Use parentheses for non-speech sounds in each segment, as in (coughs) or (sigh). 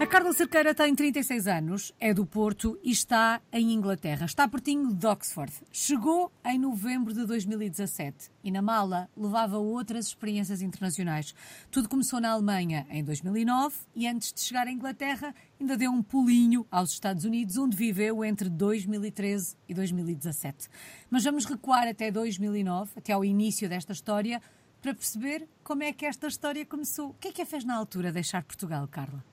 A Carla Cerqueira tem 36 anos, é do Porto e está em Inglaterra. Está pertinho de Oxford. Chegou em novembro de 2017 e na mala levava outras experiências internacionais. Tudo começou na Alemanha em 2009 e antes de chegar à Inglaterra ainda deu um pulinho aos Estados Unidos, onde viveu entre 2013 e 2017. Mas vamos recuar até 2009, até ao início desta história, para perceber como é que esta história começou. O que é que a fez na altura deixar Portugal, Carla?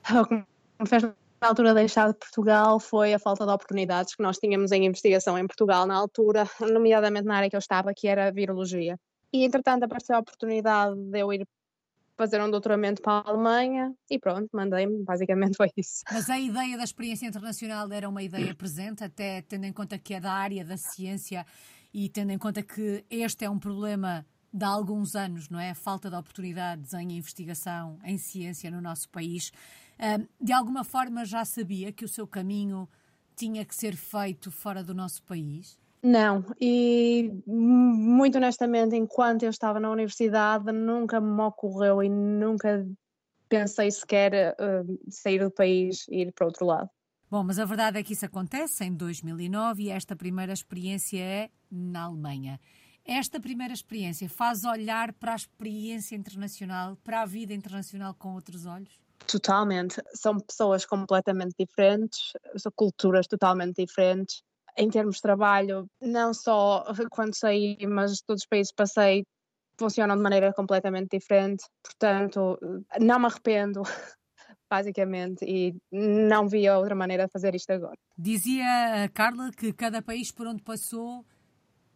Me fez na altura deixar de Portugal foi a falta de oportunidades que nós tínhamos em investigação em Portugal na altura, nomeadamente na área que eu estava, que era virologia. E entretanto apareceu a oportunidade de eu ir fazer um doutoramento para a Alemanha e pronto, mandei-me, basicamente foi isso. Mas a ideia da experiência internacional era uma ideia presente, até tendo em conta que é da área da ciência e tendo em conta que este é um problema de há alguns anos, não é? A falta de oportunidades em investigação, em ciência no nosso país. De alguma forma já sabia que o seu caminho tinha que ser feito fora do nosso país? Não, e muito honestamente, enquanto eu estava na universidade, nunca me ocorreu e nunca pensei sequer uh, sair do país e ir para outro lado. Bom, mas a verdade é que isso acontece em 2009 e esta primeira experiência é na Alemanha. Esta primeira experiência faz olhar para a experiência internacional, para a vida internacional com outros olhos? Totalmente. São pessoas completamente diferentes, são culturas totalmente diferentes. Em termos de trabalho, não só quando saí, mas todos os países passei funcionam de maneira completamente diferente. Portanto, não me arrependo, (laughs) basicamente, e não via outra maneira de fazer isto agora. Dizia a Carla que cada país por onde passou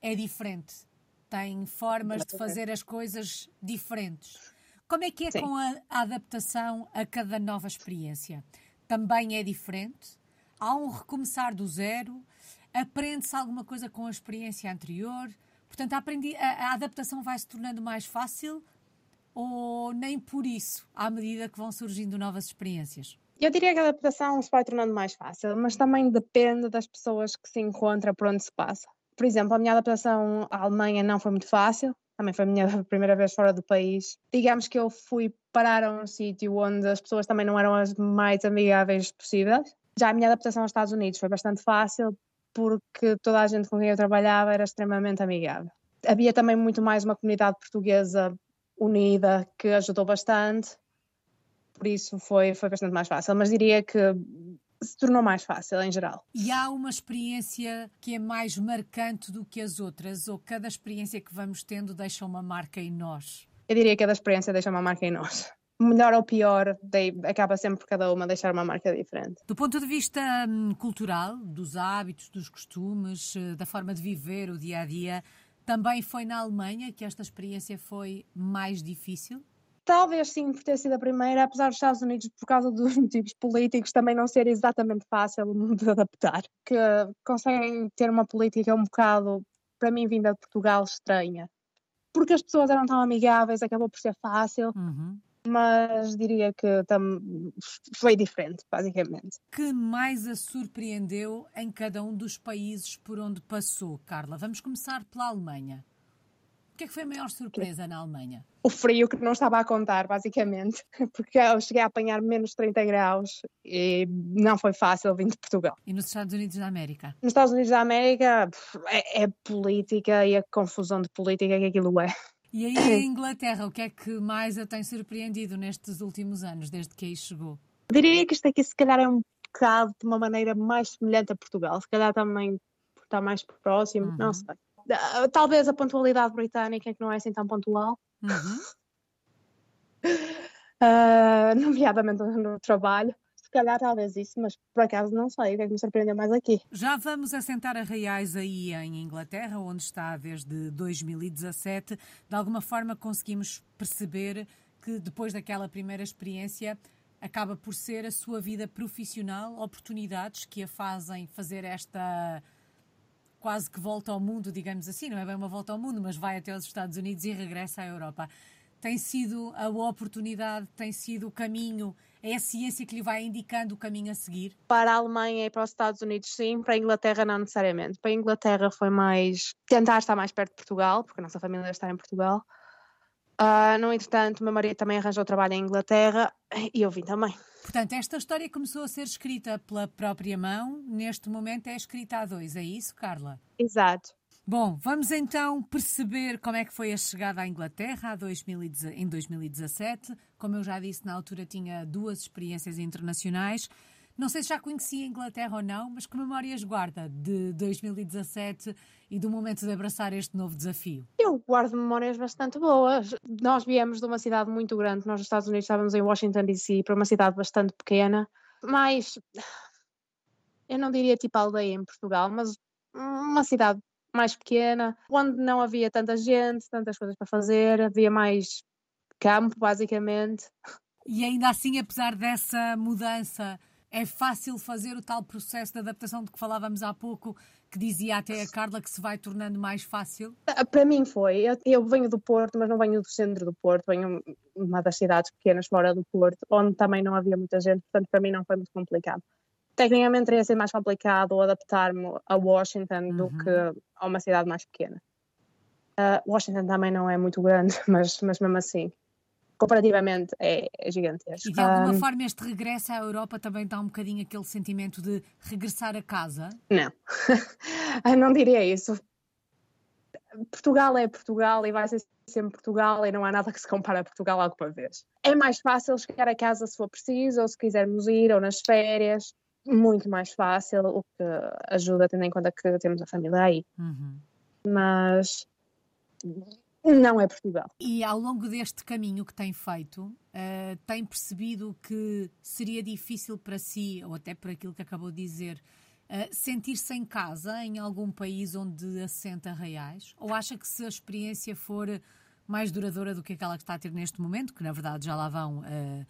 é diferente tem formas de fazer as coisas diferentes. Como é que é Sim. com a, a adaptação a cada nova experiência? Também é diferente? Há um recomeçar do zero? Aprende-se alguma coisa com a experiência anterior? Portanto, a, aprendi, a, a adaptação vai se tornando mais fácil ou nem por isso, à medida que vão surgindo novas experiências? Eu diria que a adaptação se vai tornando mais fácil, mas também depende das pessoas que se encontram por onde se passa por exemplo, a minha adaptação à Alemanha não foi muito fácil, também foi a minha (laughs) primeira vez fora do país. Digamos que eu fui parar a um sítio onde as pessoas também não eram as mais amigáveis possíveis. Já a minha adaptação aos Estados Unidos foi bastante fácil, porque toda a gente com quem eu trabalhava era extremamente amigável. Havia também muito mais uma comunidade portuguesa unida que ajudou bastante, por isso foi, foi bastante mais fácil. Mas diria que se tornou mais fácil em geral. E há uma experiência que é mais marcante do que as outras, ou cada experiência que vamos tendo deixa uma marca em nós? Eu diria que cada experiência deixa uma marca em nós. Melhor ou pior, acaba sempre por cada uma deixar uma marca diferente. Do ponto de vista hum, cultural, dos hábitos, dos costumes, eh, da forma de viver o dia a dia, também foi na Alemanha que esta experiência foi mais difícil? Talvez sim, por ter sido a primeira, apesar dos Estados Unidos, por causa dos (laughs) motivos políticos, também não ser exatamente fácil (laughs) de adaptar. Que conseguem ter uma política um bocado, para mim, vinda de Portugal, estranha. Porque as pessoas eram tão amigáveis, acabou por ser fácil. Uhum. Mas diria que tam, foi diferente, basicamente. Que mais a surpreendeu em cada um dos países por onde passou, Carla? Vamos começar pela Alemanha que é que foi a maior surpresa na Alemanha? O frio que não estava a contar, basicamente, (laughs) porque eu cheguei a apanhar menos 30 graus e não foi fácil vir de Portugal. E nos Estados Unidos da América? Nos Estados Unidos da América é, é política e a confusão de política que aquilo é. E aí em (coughs) Inglaterra, o que é que mais a tem surpreendido nestes últimos anos, desde que aí chegou? Diria que isto aqui se calhar é um bocado de uma maneira mais semelhante a Portugal, se calhar também está mais próximo, uhum. não sei. Ah, talvez a pontualidade britânica, que não é assim tão pontual. Uhum. uh, (laughs) nomeadamente no trabalho. Se calhar talvez isso, mas por acaso não sei o que é que me surpreendeu mais aqui. Já vamos assentar a Reais aí em Inglaterra, onde está desde 2017. De alguma forma conseguimos perceber que depois daquela primeira experiência acaba por ser a sua vida profissional, oportunidades que a fazem fazer esta quase que volta ao mundo, digamos assim, não é bem uma volta ao mundo, mas vai até os Estados Unidos e regressa à Europa. Tem sido a oportunidade, tem sido o caminho, é a ciência que lhe vai indicando o caminho a seguir? Para a Alemanha e para os Estados Unidos, sim, para a Inglaterra, não necessariamente. Para a Inglaterra foi mais tentar estar mais perto de Portugal, porque a nossa família está em Portugal. Uh, no entretanto, meu marido também arranjou trabalho em Inglaterra e eu vim também. Portanto, esta história começou a ser escrita pela própria mão, neste momento é escrita a dois, é isso, Carla? Exato. Bom, vamos então perceber como é que foi a chegada à Inglaterra em 2017. Como eu já disse, na altura tinha duas experiências internacionais. Não sei se já conhecia a Inglaterra ou não, mas que memórias guarda de 2017 e do momento de abraçar este novo desafio? Eu guardo memórias bastante boas. Nós viemos de uma cidade muito grande, nós nos Estados Unidos estávamos em Washington DC, para uma cidade bastante pequena, mas eu não diria tipo aldeia em Portugal, mas uma cidade mais pequena, onde não havia tanta gente, tantas coisas para fazer, havia mais campo, basicamente. E ainda assim, apesar dessa mudança, é fácil fazer o tal processo de adaptação de que falávamos há pouco, que dizia até a Carla que se vai tornando mais fácil? Ah, para mim foi. Eu, eu venho do Porto, mas não venho do centro do Porto, venho de uma das cidades pequenas fora do Porto, onde também não havia muita gente, portanto para mim não foi muito complicado tecnicamente teria sido mais complicado adaptar-me a Washington uhum. do que a uma cidade mais pequena. Uh, Washington também não é muito grande, (laughs) mas, mas mesmo assim, comparativamente, é, é gigantesco. E de alguma um, forma este regresso à Europa também dá um bocadinho aquele sentimento de regressar a casa? Não, (laughs) não diria isso. Portugal é Portugal e vai ser sempre Portugal e não há nada que se compare a Portugal alguma vez. É mais fácil chegar a casa se for preciso, ou se quisermos ir, ou nas férias muito mais fácil, o que ajuda tendo em conta que temos a família aí. Uhum. Mas não é Portugal. E ao longo deste caminho que tem feito, uh, tem percebido que seria difícil para si, ou até por aquilo que acabou de dizer, uh, sentir-se em casa em algum país onde assenta reais? Ou acha que se a experiência for mais duradoura do que aquela que está a ter neste momento, que na verdade já lá vão, uh,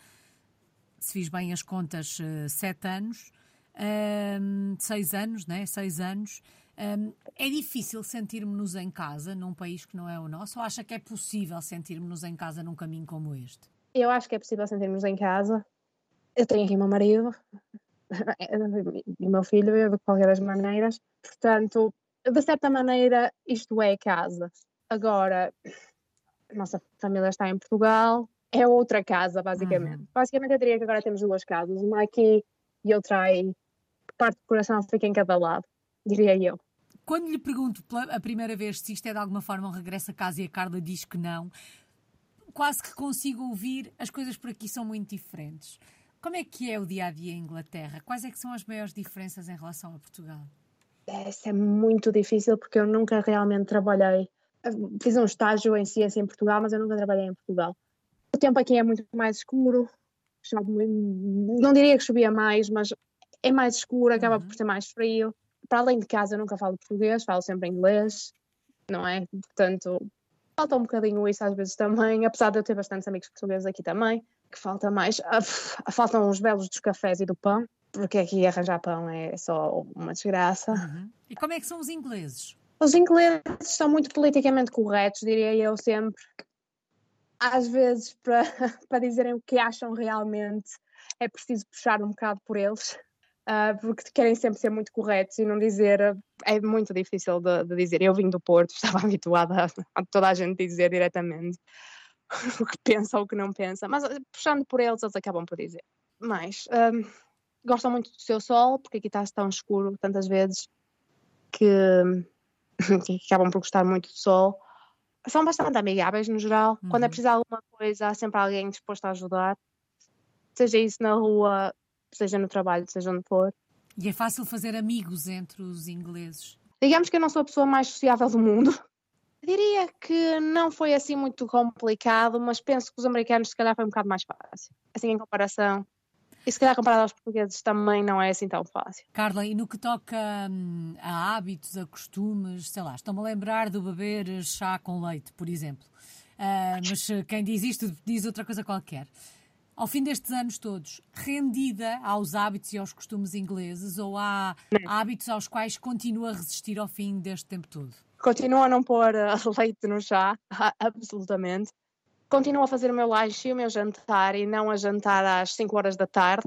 se fiz bem as contas, sete anos, seis anos, né? Seis anos. Um, é difícil sentirmos-nos em casa num país que não é o nosso ou acha que é possível sentirmos-nos em casa num caminho como este? Eu acho que é possível sentirmos em casa. Eu tenho aqui o meu marido (laughs) e o meu filho, de qualquer das maneiras. Portanto, de certa maneira, isto é casa. Agora, a nossa família está em Portugal, é outra casa, basicamente. Uhum. Basicamente, eu diria que agora temos duas casas, uma aqui e outra aí parte do coração fica em cada lado, diria eu. Quando lhe pergunto pela a primeira vez se isto é de alguma forma um regresso a casa e a Carla diz que não, quase que consigo ouvir as coisas por aqui são muito diferentes. Como é que é o dia a dia em Inglaterra? Quais é que são as maiores diferenças em relação a Portugal? Isso é muito difícil porque eu nunca realmente trabalhei. Fiz um estágio em ciência em Portugal, mas eu nunca trabalhei em Portugal. O tempo aqui é muito mais escuro. Não diria que chovia mais, mas é mais escuro, acaba uhum. por ser mais frio. Para além de casa, eu nunca falo português, falo sempre inglês, não é? Portanto, falta um bocadinho isso às vezes também, apesar de eu ter bastantes amigos portugueses aqui também, que falta mais. Uh, faltam os belos dos cafés e do pão, porque aqui arranjar pão é só uma desgraça. Uhum. E como é que são os ingleses? Os ingleses são muito politicamente corretos, diria eu sempre. Às vezes, (laughs) para, para dizerem o que acham realmente, é preciso puxar um bocado por eles uh, porque querem sempre ser muito corretos e não dizer. É muito difícil de, de dizer. Eu vim do Porto, (laughs) estava habituada a, a, toda a gente dizer diretamente (laughs) o que pensa ou o que não pensa, mas ah, puxando por eles, eles acabam por dizer. Mas um, gostam muito do seu sol, porque aqui está tão escuro tantas vezes que, (laughs) que acabam por gostar muito do sol são bastante amigáveis no geral. Uhum. Quando é uhum. preciso alguma coisa, há sempre alguém disposto a ajudar. Seja isso na rua, seja no trabalho, seja onde for. E é fácil fazer amigos entre os ingleses? Digamos que eu não sou a pessoa mais sociável do mundo. (laughs) Diria que não foi assim muito complicado, mas penso que os americanos se calhar foi um bocado mais fácil. Assim em comparação. E se calhar comparado aos portugueses também não é assim tão fácil. Carla, e no que toca hum, a hábitos, a costumes, sei lá, estou-me a lembrar do beber chá com leite, por exemplo. Uh, mas quem diz isto diz outra coisa qualquer ao fim destes anos todos, rendida aos hábitos e aos costumes ingleses ou há hábitos aos quais continua a resistir ao fim deste tempo todo? Continuo a não pôr uh, (laughs) leite no chá, absolutamente. Continuo a fazer o meu lanche e o meu jantar e não a jantar às 5 horas da tarde.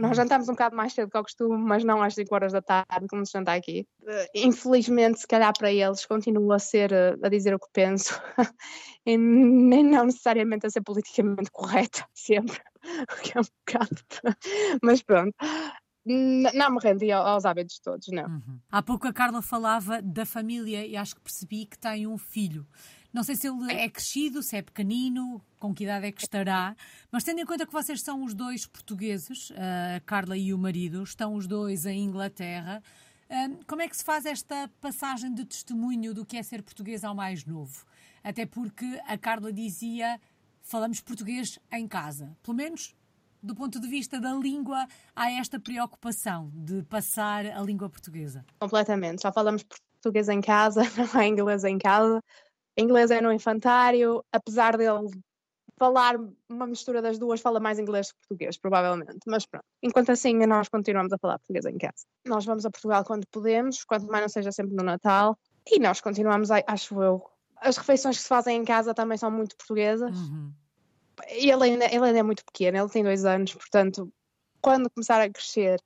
Nós jantamos um bocado mais cedo que ao costume, mas não às 5 horas da tarde, como se janta aqui. Eh, infelizmente, se calhar para eles, continuo a ser, eh, a dizer o que penso, (laughs) e nem não necessariamente a ser politicamente correta, (laughs) sempre, o que é um bocado. (laughs) Mas pronto. Não me rendi aos hábitos todos, não. Uhum. Há pouco a Carla falava da família e acho que percebi que tem um filho. Não sei se ele é crescido, se é pequenino, com que idade é que estará, mas tendo em conta que vocês são os dois portugueses, a Carla e o marido, estão os dois em Inglaterra, hum, como é que se faz esta passagem de testemunho do que é ser português ao mais novo? Até porque a Carla dizia falamos português em casa. Pelo menos do ponto de vista da língua, há esta preocupação de passar a língua portuguesa? Completamente. Só falamos português em casa, (laughs) não há inglês em casa inglês é no infantário, apesar dele falar uma mistura das duas, fala mais inglês que português, provavelmente. Mas pronto. Enquanto assim, nós continuamos a falar português em casa. Nós vamos a Portugal quando podemos, quanto mais não seja sempre no Natal. E nós continuamos, acho eu. As refeições que se fazem em casa também são muito portuguesas. Uhum. E ele ainda, ele ainda é muito pequeno, ele tem dois anos, portanto, quando começar a crescer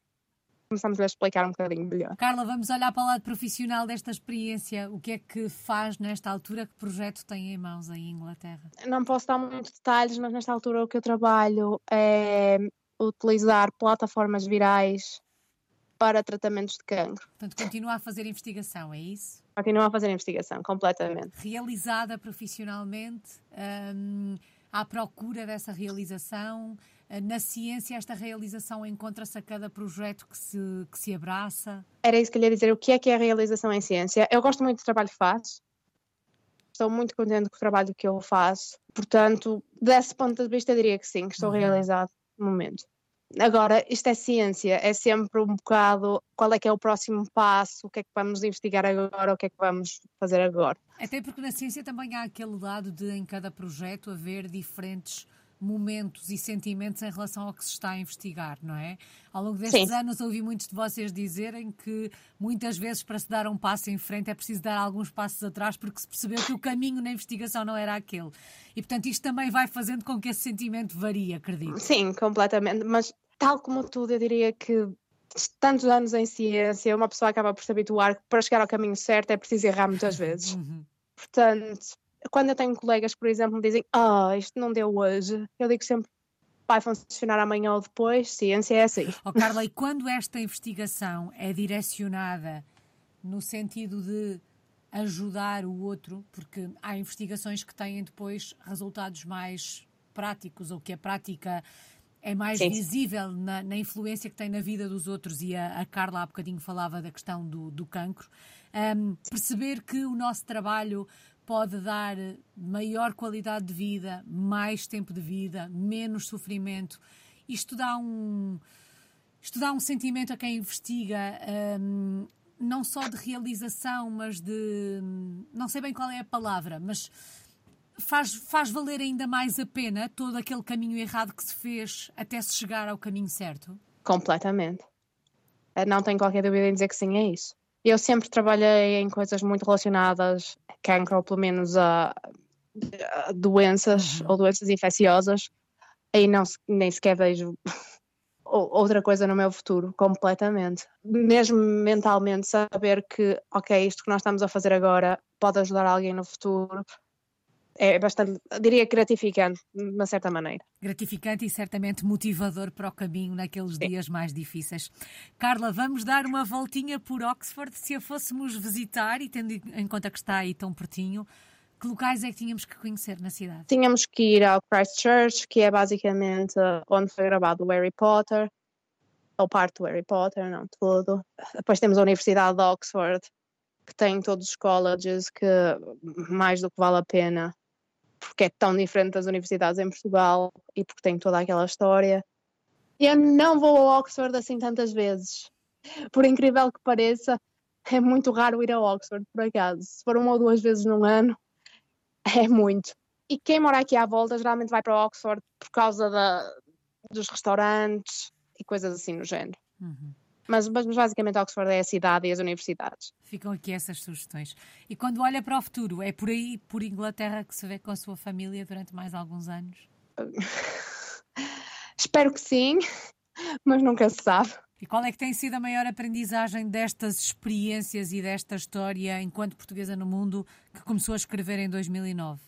começamos a explicar um bocadinho melhor. Carla, vamos olhar para o lado profissional desta experiência. O que é que faz nesta altura? Que projeto tem em mãos aí em Inglaterra? Não posso dar muitos detalhes, mas nesta altura o que eu trabalho é utilizar plataformas virais para tratamentos de cancro. Portanto, continua a fazer investigação, é isso? Continua a fazer investigação, completamente. Realizada profissionalmente, hum, à procura dessa realização, na ciência, esta realização encontra-se a cada projeto que se, que se abraça? Era isso que eu ia dizer. O que é que é a realização em ciência? Eu gosto muito do trabalho que faço. Estou muito contente com o trabalho que eu faço. Portanto, desse ponto de vista, diria que sim, que estou uhum. realizado no momento. Agora, isto é ciência, é sempre um bocado qual é que é o próximo passo, o que é que vamos investigar agora, o que é que vamos fazer agora. Até porque na ciência também há aquele lado de em cada projeto haver diferentes momentos e sentimentos em relação ao que se está a investigar, não é? Ao longo destes Sim. anos ouvi muitos de vocês dizerem que muitas vezes para se dar um passo em frente é preciso dar alguns passos atrás porque se percebeu que o caminho na investigação não era aquele. E portanto isto também vai fazendo com que esse sentimento varie, acredito. Sim, completamente, mas tal como tudo eu diria que tantos anos em ciência, uma pessoa acaba por se habituar que para chegar ao caminho certo é preciso errar muitas vezes. Uhum. Portanto, quando eu tenho colegas, por exemplo, me dizem, ah, oh, isto não deu hoje, eu digo sempre, vai funcionar amanhã ou depois, ciência é assim. Oh, Carla, e quando esta investigação é direcionada no sentido de ajudar o outro, porque há investigações que têm depois resultados mais práticos, ou que a prática é mais Sim. visível na, na, influência que tem na vida dos outros, e a, a Carla há bocadinho falava da questão do, do cancro. Um, perceber que o nosso trabalho pode dar maior qualidade de vida, mais tempo de vida, menos sofrimento. Isto dá um, isto dá um sentimento a quem investiga, um, não só de realização, mas de. Não sei bem qual é a palavra, mas faz, faz valer ainda mais a pena todo aquele caminho errado que se fez até se chegar ao caminho certo? Completamente. Não tenho qualquer dúvida em dizer que sim, é isso. Eu sempre trabalhei em coisas muito relacionadas a cancro, ou pelo menos a, a doenças uhum. ou doenças infecciosas. Aí não, nem sequer vejo outra coisa no meu futuro, completamente. Mesmo mentalmente, saber que, ok, isto que nós estamos a fazer agora pode ajudar alguém no futuro, é bastante, diria gratificante, de uma certa maneira. Gratificante e certamente motivador para o caminho naqueles Sim. dias mais difíceis. Carla, vamos dar uma voltinha por Oxford. Se a fôssemos visitar, e tendo em conta que está aí tão pertinho, que locais é que tínhamos que conhecer na cidade? Tínhamos que ir ao Christchurch, que é basicamente onde foi gravado o Harry Potter, ou parte do Harry Potter, não todo. Depois temos a Universidade de Oxford, que tem todos os colleges que mais do que vale a pena porque é tão diferente das universidades em Portugal e porque tem toda aquela história. Eu não vou a Oxford assim tantas vezes. Por incrível que pareça, é muito raro ir a Oxford, por acaso. Se for uma ou duas vezes no ano, é muito. E quem mora aqui à volta geralmente vai para Oxford por causa da, dos restaurantes e coisas assim no género. Uhum. Mas, mas basicamente Oxford é a cidade e as universidades. Ficam aqui essas sugestões. E quando olha para o futuro, é por aí, por Inglaterra, que se vê com a sua família durante mais alguns anos? (laughs) Espero que sim. (laughs) mas nunca se sabe. E qual é que tem sido a maior aprendizagem destas experiências e desta história enquanto portuguesa no mundo que começou a escrever em 2009?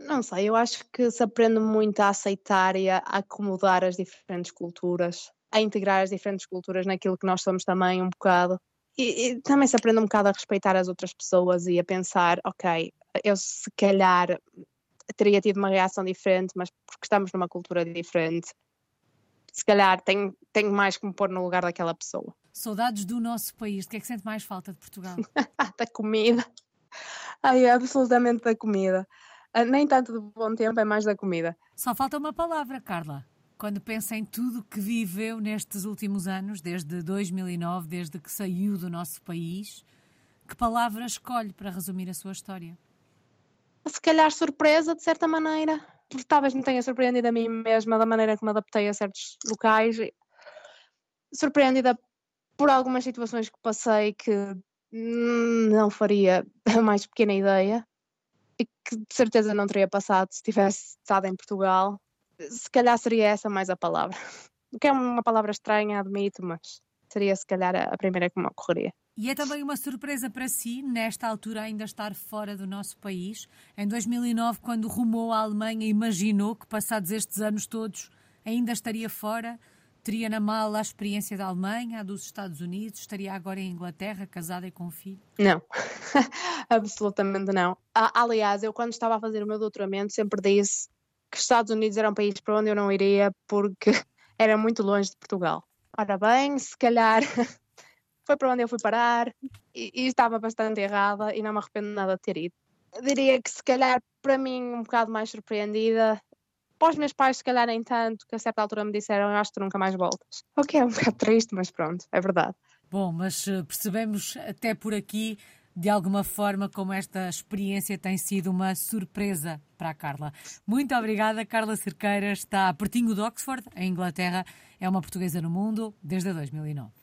Não sei, eu acho que se aprende muito a aceitar e a acomodar as diferentes culturas, a integrar as diferentes culturas naquilo que nós somos também um bocado. E, e também se aprende um bocado a respeitar as outras pessoas e a pensar, ok, eu se calhar teria tido uma reação diferente, mas porque estamos numa cultura diferente, se calhar tenho, tenho mais que me pôr no lugar daquela pessoa. Saudades do nosso país, o que é que sente mais falta de Portugal? (laughs) da comida. Ai, absolutamente da comida. Uh, nem tanto do bom tempo, é mais da comida. Só falta uma palavra, Carla. Quando pensa em tudo que viveu nestes últimos anos, desde 2009, desde que saiu do nosso país, que palavra escolhe para resumir a sua história? Se calhar surpresa, de certa maneira porque talvez me tenha surpreendido a mim mesma da maneira me adaptei a certos locais, surpreendida por algumas situações que passei que não faria a mais pequena ideia e que de certeza não teria passado se tivesse estado em Portugal. Se calhar seria essa mais a palavra. (laughs) O que é uma palavra estranha, admito, mas seria se calhar a primeira que me ocorreria. E é também uma surpresa para si, nesta altura, ainda estar fora do nosso país. Em 2009, quando rumou à Alemanha, imaginou que, passados estes anos todos, ainda estaria fora? Teria na mala a experiência da Alemanha, a dos Estados Unidos? Estaria agora em Inglaterra, casada e com um filho? Não, (laughs) absolutamente não. Aliás, eu quando estava a fazer o meu doutoramento sempre disse que os Estados Unidos era um país para onde eu não iria porque (laughs) era muito longe de Portugal. Ora bem, se calhar (laughs) foi para onde eu fui parar e, e, estava bastante errada e não me arrependo nada de ter ido. Eu diria que se calhar para mim um bocado mais surpreendida. Para os meus pais, se calhar nem tanto, que a certa altura me disseram, eu acho que tu nunca mais voltas. O que é um bocado triste, mas pronto, é verdade. Bom, mas eh, percebemos até por aqui, de alguma forma, como esta experiência tem sido uma surpresa para a Carla. Muito obrigada, Carla Cerqueira. Está pertinho de Oxford, em Inglaterra. É uma portuguesa no mundo desde 2009.